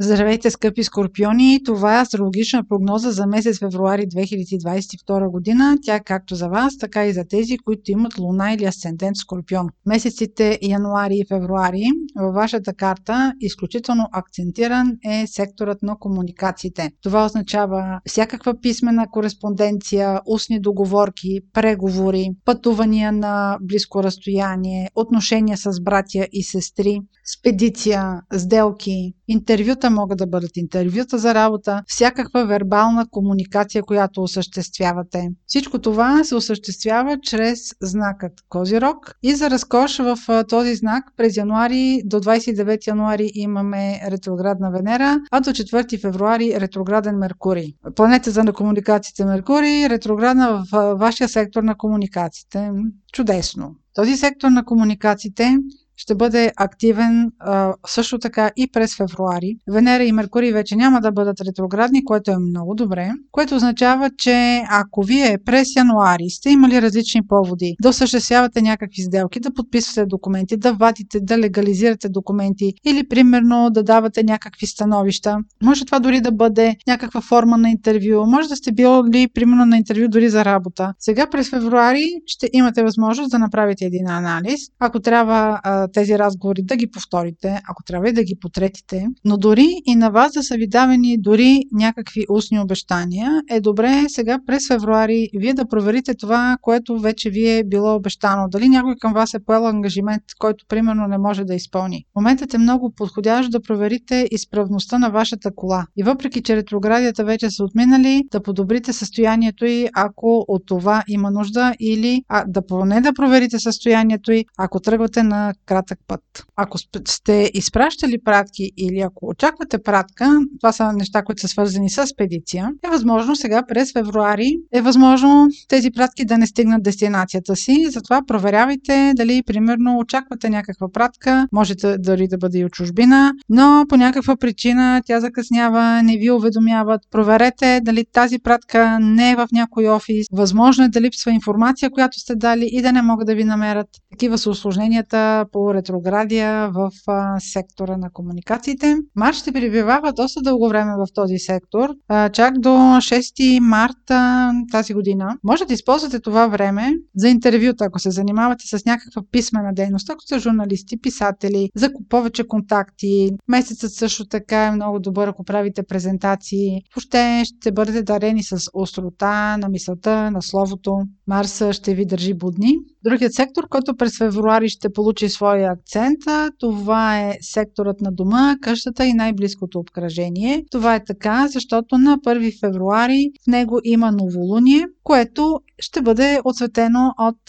Здравейте, скъпи скорпиони! Това е астрологична прогноза за месец февруари 2022 година. Тя е както за вас, така и за тези, които имат луна или асцендент скорпион. Месеците януари и февруари във вашата карта изключително акцентиран е секторът на комуникациите. Това означава всякаква писмена кореспонденция, устни договорки, преговори, пътувания на близко разстояние, отношения с братя и сестри, спедиция, сделки, интервюта могат да бъдат интервюта за работа, всякаква вербална комуникация, която осъществявате. Всичко това се осъществява чрез знакът Козирог и за разкош в този знак през януари до 29 януари имаме ретроградна Венера, а до 4 февруари ретрограден Меркурий. Планета за на комуникациите Меркурий, ретроградна в вашия сектор на комуникациите. Чудесно! Този сектор на комуникациите ще бъде активен а, също така и през февруари. Венера и Меркурий вече няма да бъдат ретроградни, което е много добре, което означава, че ако вие през януари сте имали различни поводи да осъществявате някакви сделки, да подписвате документи, да вадите, да легализирате документи или примерно да давате някакви становища, може това дори да бъде някаква форма на интервю, може да сте били примерно на интервю дори за работа. Сега през февруари ще имате възможност да направите един анализ. Ако трябва тези разговори да ги повторите, ако трябва и да ги потретите, но дори и на вас да са ви давени дори някакви устни обещания, е добре сега през февруари вие да проверите това, което вече ви е било обещано. Дали някой към вас е поел ангажимент, който примерно не може да изпълни. Моментът е много подходящ да проверите изправността на вашата кола. И въпреки, че ретроградията вече са отминали, да подобрите състоянието й, ако от това има нужда, или а, да поне да проверите състоянието й, ако тръгвате на кратък път. Ако сте изпращали пратки или ако очаквате пратка, това са неща, които са свързани с спедиция, е възможно сега през февруари, е възможно тези пратки да не стигнат дестинацията си. Затова проверявайте дали, примерно, очаквате някаква пратка, можете дори да бъде и от чужбина, но по някаква причина тя закъснява, не ви уведомяват. Проверете дали тази пратка не е в някой офис. Възможно е да липсва информация, която сте дали и да не могат да ви намерят. Такива са осложненията по ретроградия в а, сектора на комуникациите. Марс ще прибивава доста дълго време в този сектор, а, чак до 6 марта тази година. Може да използвате това време за интервюта, ако се занимавате с някаква писмена дейност, ако сте журналисти, писатели, за повече контакти. Месецът също така е много добър, ако правите презентации. Въобще ще бъдете дарени с острота на мисълта, на словото. Марс ще ви държи будни. Другият сектор, който през февруари ще получи своя акцент, това е секторът на дома, къщата и най-близкото обкръжение. Това е така, защото на 1 февруари в него има новолуние, което ще бъде отсветено от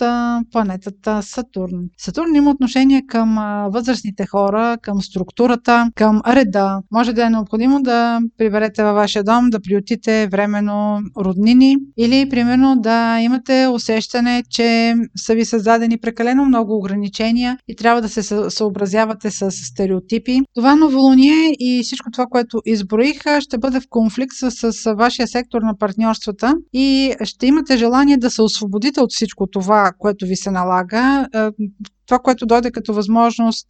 планетата Сатурн. Сатурн има отношение към възрастните хора, към структурата, към реда. Може да е необходимо да приберете във вашия дом, да приютите временно роднини или примерно да имате усещане, че са ви създадени прекалено много ограничения и трябва да се съобразявате с стереотипи. Това новолуние и всичко това, което изброих, ще бъде в конфликт с, с вашия сектор на партньорствата и ще имате желание да се освободите от всичко това, което ви се налага това, което дойде като възможност,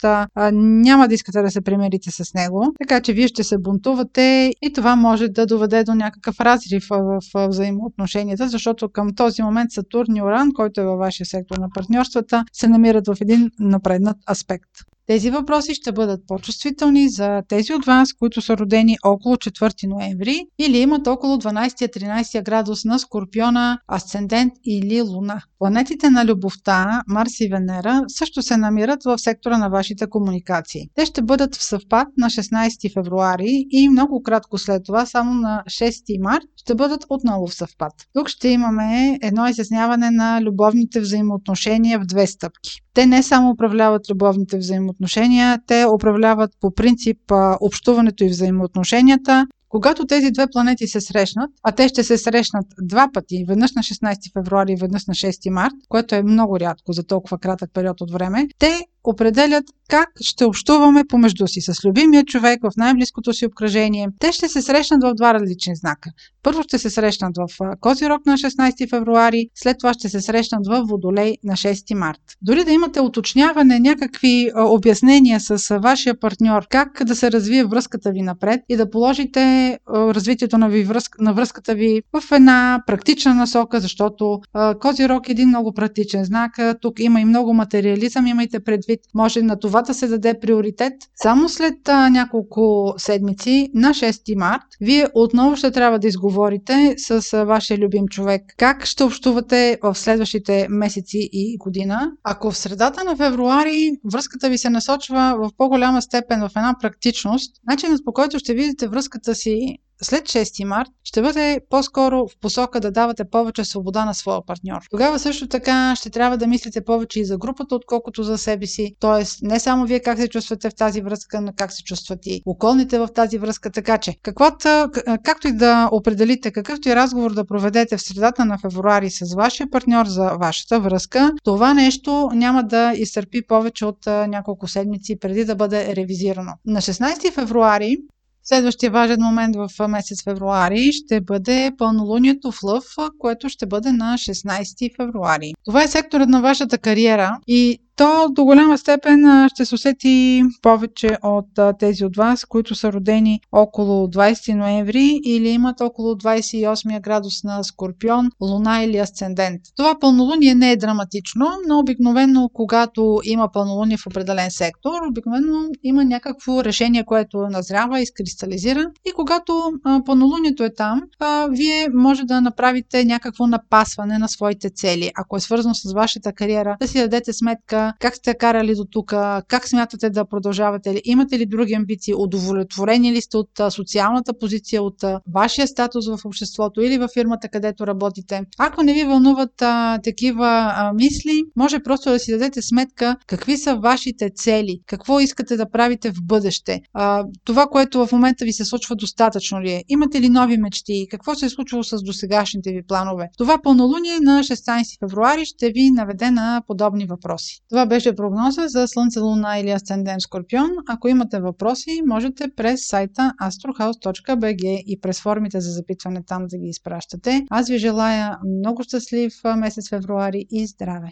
няма да искате да се примерите с него. Така че вие ще се бунтувате и това може да доведе до някакъв разрив в, взаимоотношенията, защото към този момент Сатурн и Оран, който е във вашия сектор на партньорствата, се намират в един напреднат аспект. Тези въпроси ще бъдат по-чувствителни за тези от вас, които са родени около 4 ноември или имат около 12-13 градус на Скорпиона, Асцендент или Луна. Планетите на любовта, Марс и Венера, също се намират в сектора на вашите комуникации. Те ще бъдат в съвпад на 16 февруари и много кратко след това, само на 6 март, ще бъдат отново в съвпад. Тук ще имаме едно изясняване на любовните взаимоотношения в две стъпки. Те не само управляват любовните взаимоотношения, те управляват по принцип общуването и взаимоотношенията, когато тези две планети се срещнат, а те ще се срещнат два пъти, веднъж на 16 февруари и веднъж на 6 март, което е много рядко за толкова кратък период от време, те определят как ще общуваме помежду си с любимия човек в най-близкото си обкръжение. Те ще се срещнат в два различни знака. Първо ще се срещнат в Козирог на 16 февруари, след това ще се срещнат в Водолей на 6 март. Дори да имате уточняване, някакви обяснения с вашия партньор, как да се развие връзката ви напред и да положите развитието на, ви връзка, на връзката ви в една практична насока, защото Козирог е един много практичен знак. Тук има и много материализъм, имайте предвид. Може на това да се даде приоритет. Само след няколко седмици, на 6 март, вие отново ще трябва да изговорите с вашия любим човек как ще общувате в следващите месеци и година. Ако в средата на февруари връзката ви се насочва в по-голяма степен в една практичност, начинът по който ще видите връзката си след 6 март ще бъде по-скоро в посока да давате повече свобода на своя партньор. Тогава също така ще трябва да мислите повече и за групата, отколкото за себе си. Тоест, не само вие как се чувствате в тази връзка, но как се чувстват и околните в тази връзка. Така че, каквото, както и да определите, какъвто и разговор да проведете в средата на февруари с вашия партньор за вашата връзка, това нещо няма да изтърпи повече от няколко седмици преди да бъде ревизирано. На 16 февруари Следващия важен момент в месец февруари ще бъде пълнолунието в Лъв, което ще бъде на 16 февруари. Това е секторът на вашата кариера и то до голяма степен ще се усети повече от тези от вас, които са родени около 20 ноември или имат около 28 градус на Скорпион, Луна или Асцендент. Това пълнолуние не е драматично, но обикновено когато има пълнолуние в определен сектор, обикновено има някакво решение, което назрява, изкристализира и когато пълнолунието е там, вие може да направите някакво напасване на своите цели. Ако е свързано с вашата кариера, да си дадете сметка как сте карали до тук, как смятате да продължавате, имате ли други амбиции, удовлетворени ли сте от социалната позиция, от вашия статус в обществото или във фирмата, където работите. Ако не ви вълнуват а, такива а, мисли, може просто да си дадете сметка какви са вашите цели, какво искате да правите в бъдеще. А, това, което в момента ви се случва, достатъчно ли е? Имате ли нови мечти? Какво се е случило с досегашните ви планове? Това пълнолуние на 16 февруари ще ви наведе на подобни въпроси. Това беше прогноза за Слънце, Луна или Асцендент Скорпион. Ако имате въпроси, можете през сайта astrohouse.bg и през формите за запитване там да ги изпращате. Аз ви желая много щастлив месец февруари и здраве!